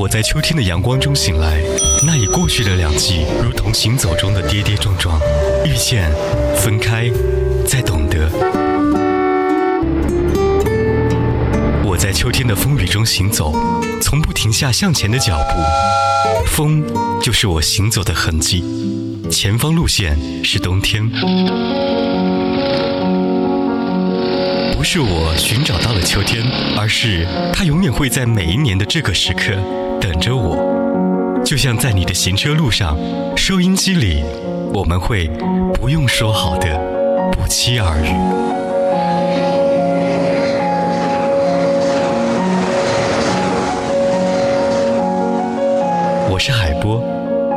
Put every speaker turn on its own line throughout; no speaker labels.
我在秋天的阳光中醒来，那已过去的两季如同行走中的跌跌撞撞，遇见，分开，再懂得。我在秋天的风雨中行走，从不停下向前的脚步，风就是我行走的痕迹，前方路线是冬天。不是我寻找到了秋天，而是它永远会在每一年的这个时刻。等着我，就像在你的行车路上，收音机里，我们会不用说好的，不期而遇。我是海波，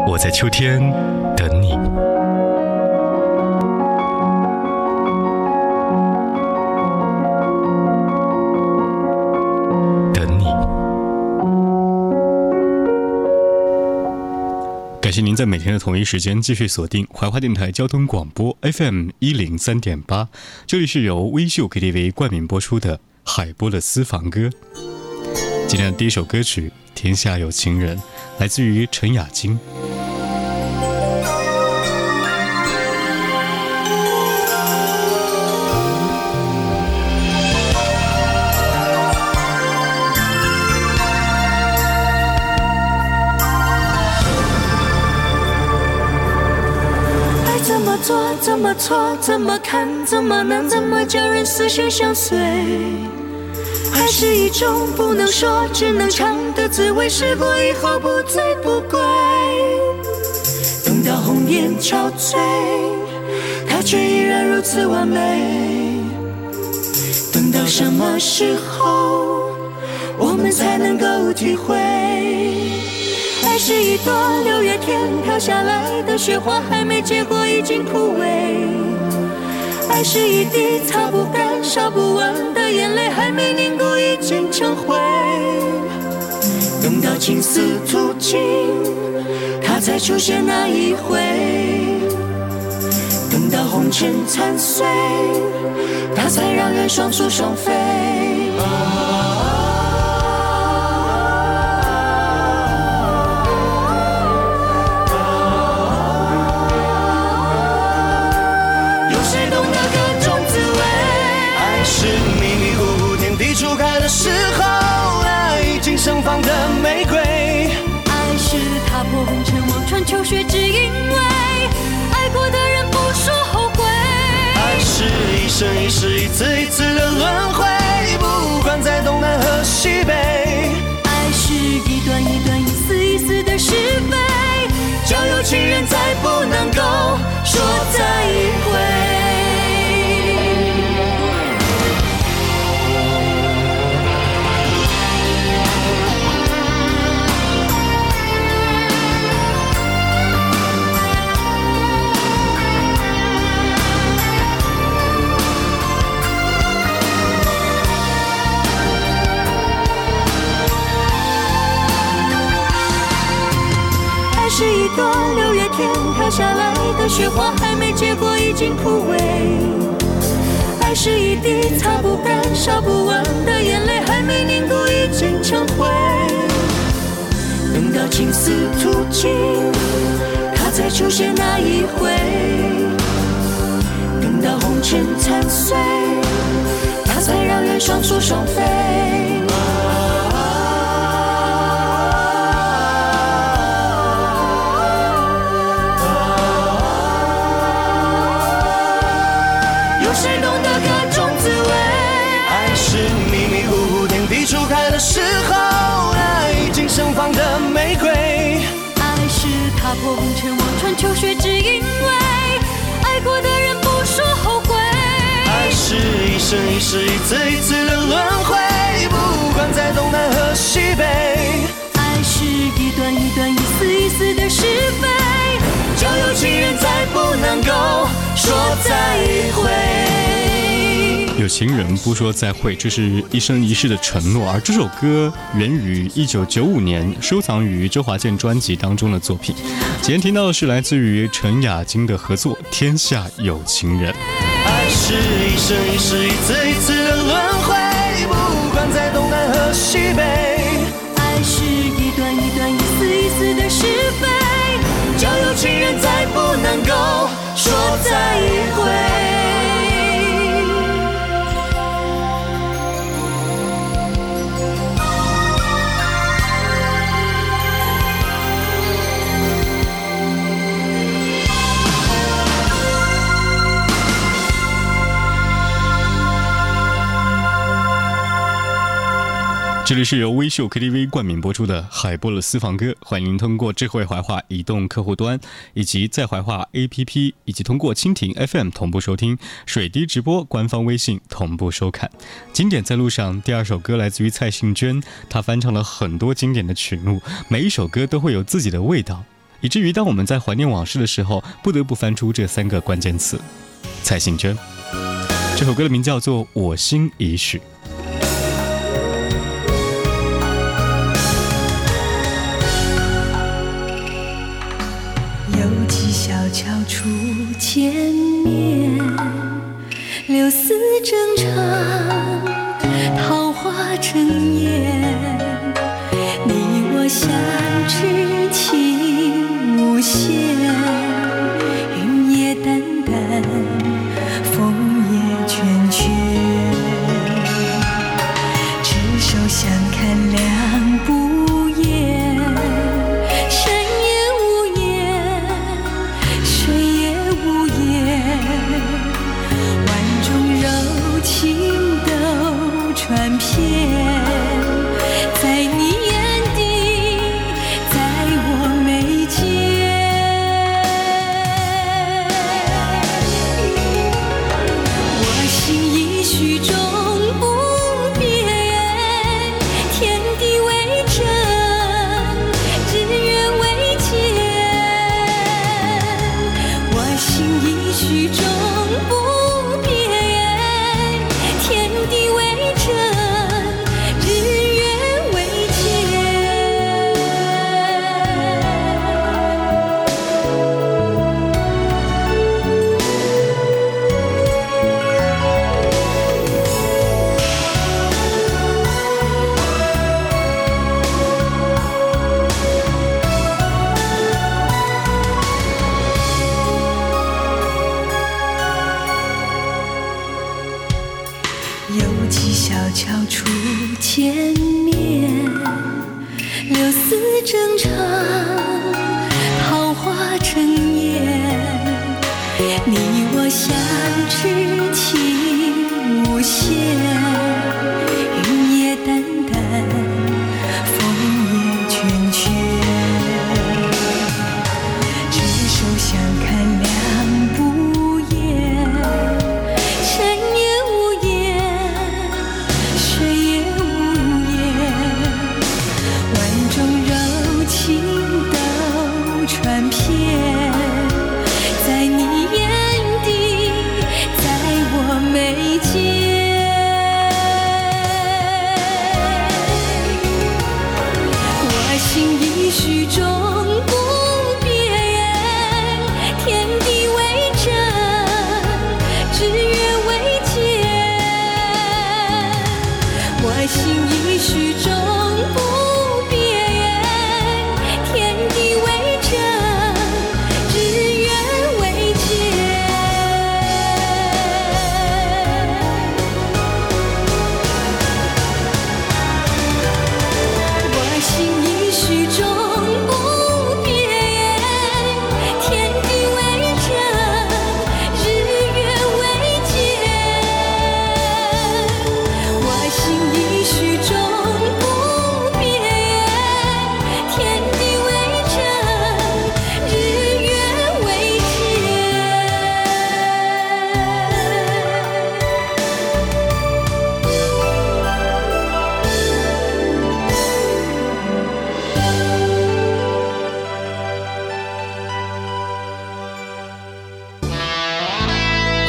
我在秋天。请您在每天的同一时间继续锁定怀化电台交通广播 FM 一零三点八，这里是由微秀 KTV 冠名播出的《海波的私房歌》。今天的第一首歌曲《天下有情人》来自于陈雅
菁。错怎么看怎么难，怎么叫人死生相随？爱是一种不能说，只能尝的滋味。试过以后不醉不归。等到红颜憔悴，他却依然如此完美。等到什么时候，我们才能够体会？爱是一朵六月天飘下来的雪花，还没结果已经枯萎；爱是一滴擦不干、烧不完的眼泪，还没凝固已经成灰。等到情丝吐尽，它才出现那一回；等到红尘残碎，它才让人双宿双飞。
的玫瑰，
爱是踏破红尘望穿秋水，只因为爱过的人不说后悔。
爱是一生一世一次一次的轮回，不管在东南和西北。
爱是一段一段一丝一丝的是非，
叫有情人再不能够说再会。
下来的雪花还没结果，已经枯萎。爱是一滴擦不干、烧不完的眼泪，还没凝固，已经成灰。等到青丝吐尽，它才出现那一回。等到红尘残碎，它才让人双宿双飞。的玫瑰，爱是踏破红尘望穿秋水，只因为爱过的人不说后悔。
爱是一生一世一次一次的轮回，不管在东南和西北。
爱是一段一段一丝一丝的是非，
叫有情人再不能够说再会。
有情人不说再会，这是一生一世的承诺。而这首歌源于一九九五年收藏于周华健专辑当中的作品。今天听到的是来自于陈雅晶的合作，《天下有情人》。
爱是一生一世一次一次的轮回，不管在东南和西北。
爱是一段
一段一丝一丝的是非，
就有情人再不能够说再。
这里是由微秀 KTV 冠名播出的海波的私房歌，欢迎通过智慧怀化移动客户端，以及在怀化 APP，以及通过蜻蜓 FM 同步收听，水滴直播官方微信同步收看。经典在路上，第二首歌来自于蔡幸娟，她翻唱了很多经典的曲目，每一首歌都会有自己的味道，以至于当我们在怀念往事的时候，不得不翻出这三个关键词：蔡幸娟。这首歌的名叫做《我心已许》。
见面，柳丝正长，桃花正艳，你我相知。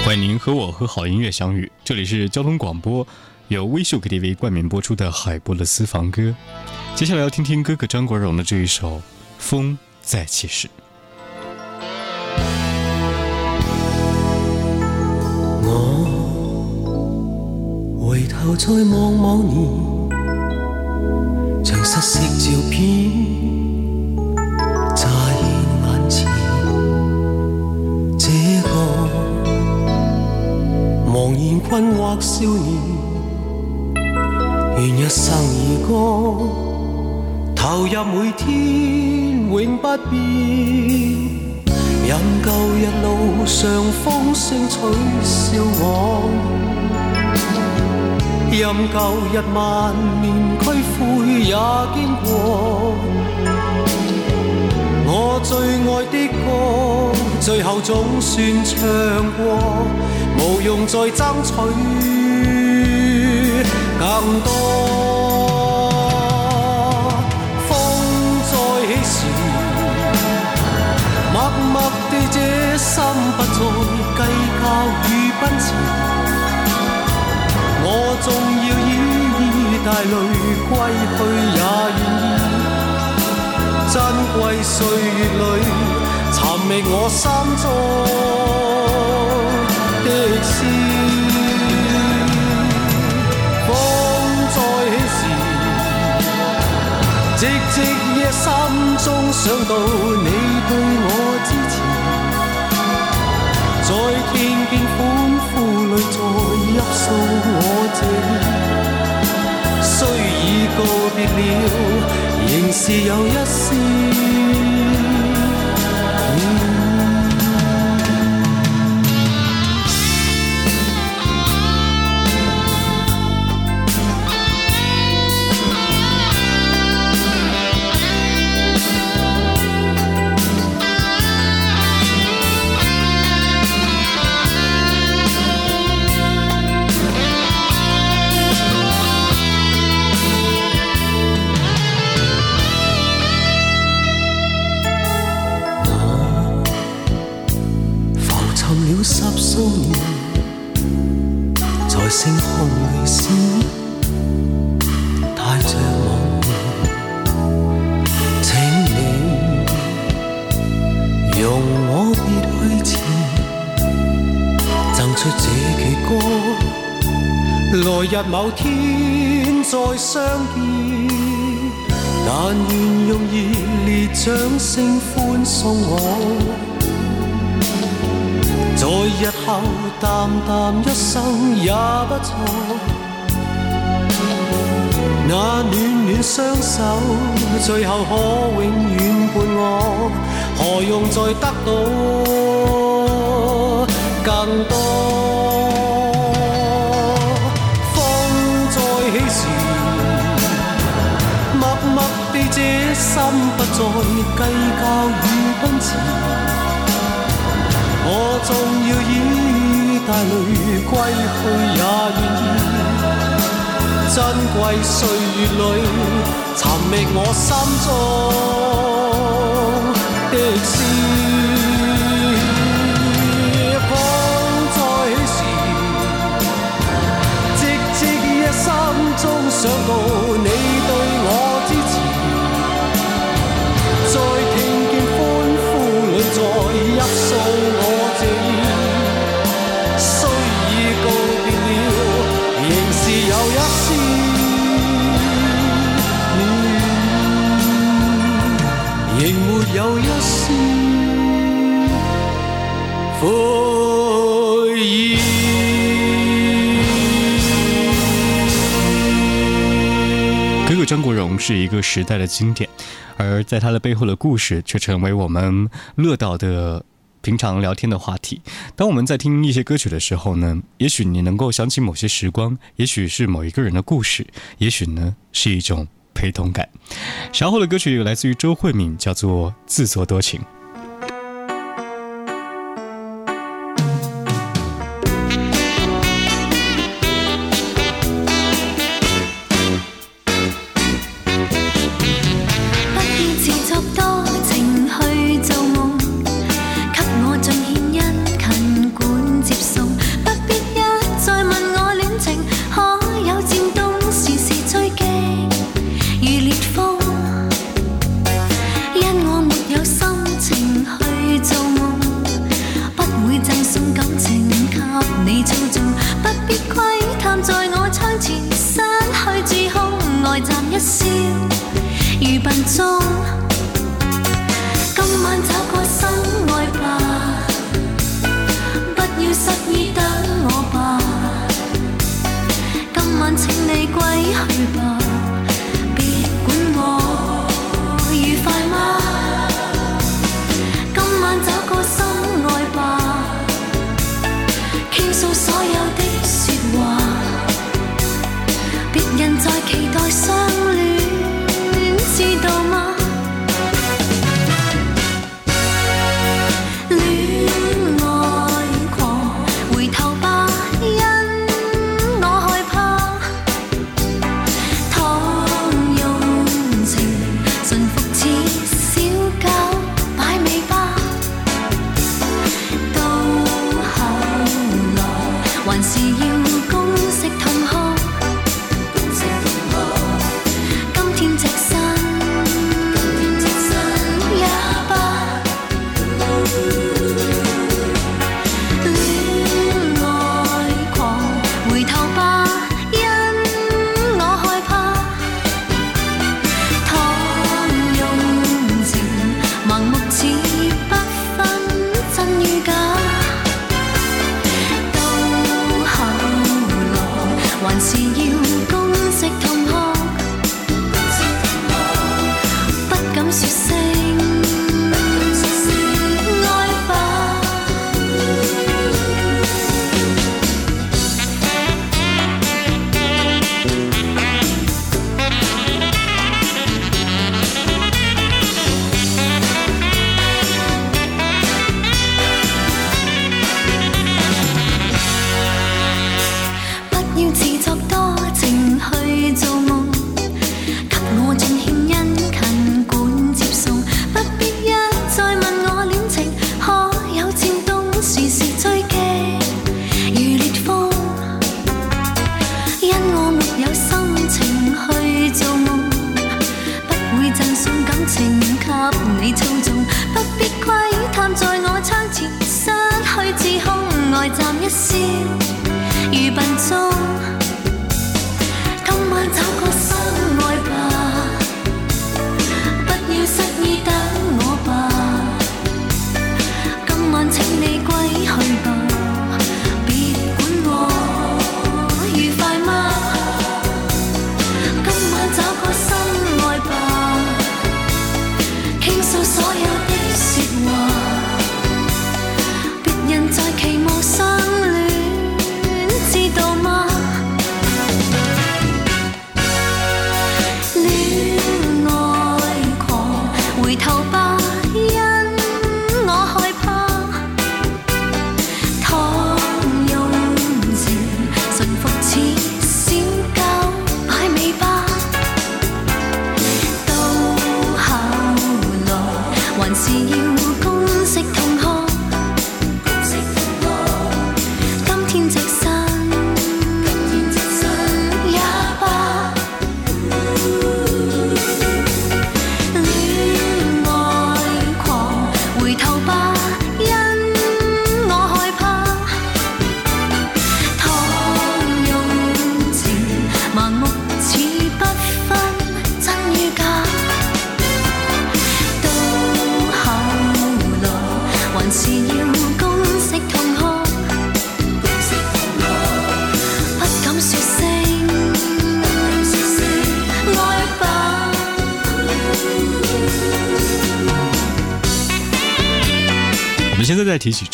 欢迎您和我和好音乐相遇，这里是交通广播，由微秀 KTV 冠名播出的海波的私房歌。接下来要听听哥哥张国荣的这一首《风再起时》。
我回头再望望年，像失色照片。茫然困惑少年，愿一生儿歌，投入每天永不变。任旧日路上风声取笑我，任旧日万年俱灰也经过。我最爱的歌，最后总算唱过。无用再争取更多，风再起时，默默地这心不再计较与奔驰。我纵要依依带泪归去也愿意，珍贵岁月里寻觅我心中。想到你对我支持，在天边欢呼里再泣诉我情，虽已告别了，仍是有一丝。同我别去前，赠出这曲歌。来日某天再相见，但愿用热烈掌声欢送我。在日后淡淡一生也不错，那暖暖双手，最后可永远伴我。何用再得到更多？风再起时，默默地这心不再计较与奔驰。我纵要依带泪归去也愿意。珍贵岁月里，寻觅我心中。一
个时代的经典，而在它的背后的故事，却成为我们乐道的平常聊天的话题。当我们在听一些歌曲的时候呢，也许你能够想起某些时光，也许是某一个人的故事，也许呢是一种陪同感。稍后的歌曲来自于周慧敏，叫做《自作多情》。
还是要。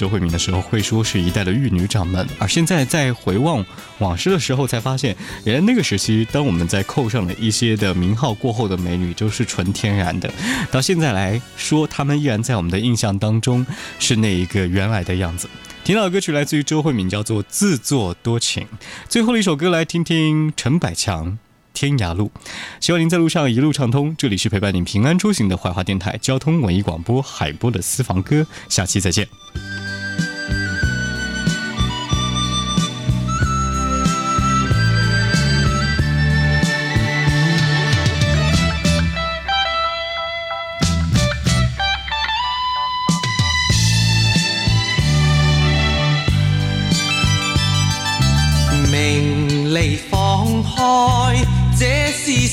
周慧敏的时候会说是一代的玉女掌门，而现在在回望往事的时候，才发现，原来那个时期，当我们在扣上了一些的名号过后的美女，都是纯天然的。到现在来说，她们依然在我们的印象当中是那一个原来的样子。听到歌曲来自于周慧敏，叫做《自作多情》。最后一首歌来听听陈百强《天涯路》，希望您在路上一路畅通。这里是陪伴您平安出行的怀化电台交通文艺广播海波的私房歌，下期再见。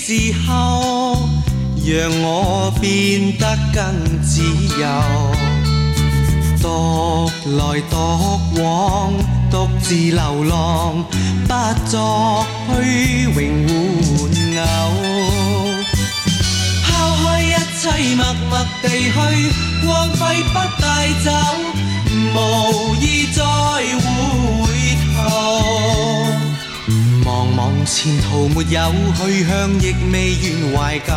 之候，让我变得更自由，独来独往，独自流浪，不作虚荣玩偶。抛开一切，默默地去，光辉不带走，无意再回头。前途没有去向，亦未愿怀旧，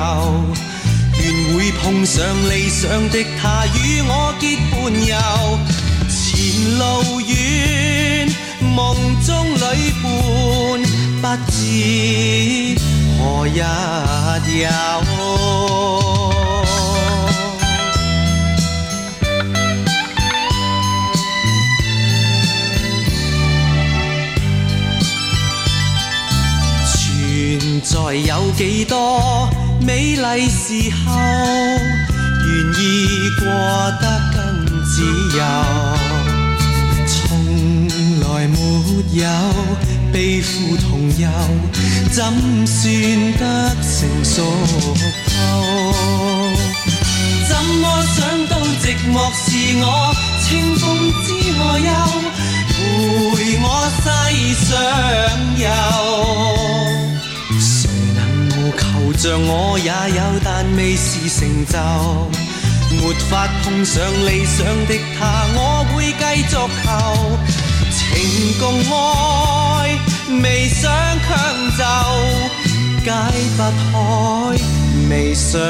愿会碰上理想的他，与我结伴游。前路远，梦中旅伴不知何日有。有几多美丽时候，愿意过得更自由？从来没有悲苦同游，怎算得成熟透？怎么想到寂寞是我？清风知何忧？陪我西上游。求像我也有，但未是成就，没法碰上理想的他，我会继续求情共爱，未想强就，解不开，未想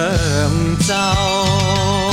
就。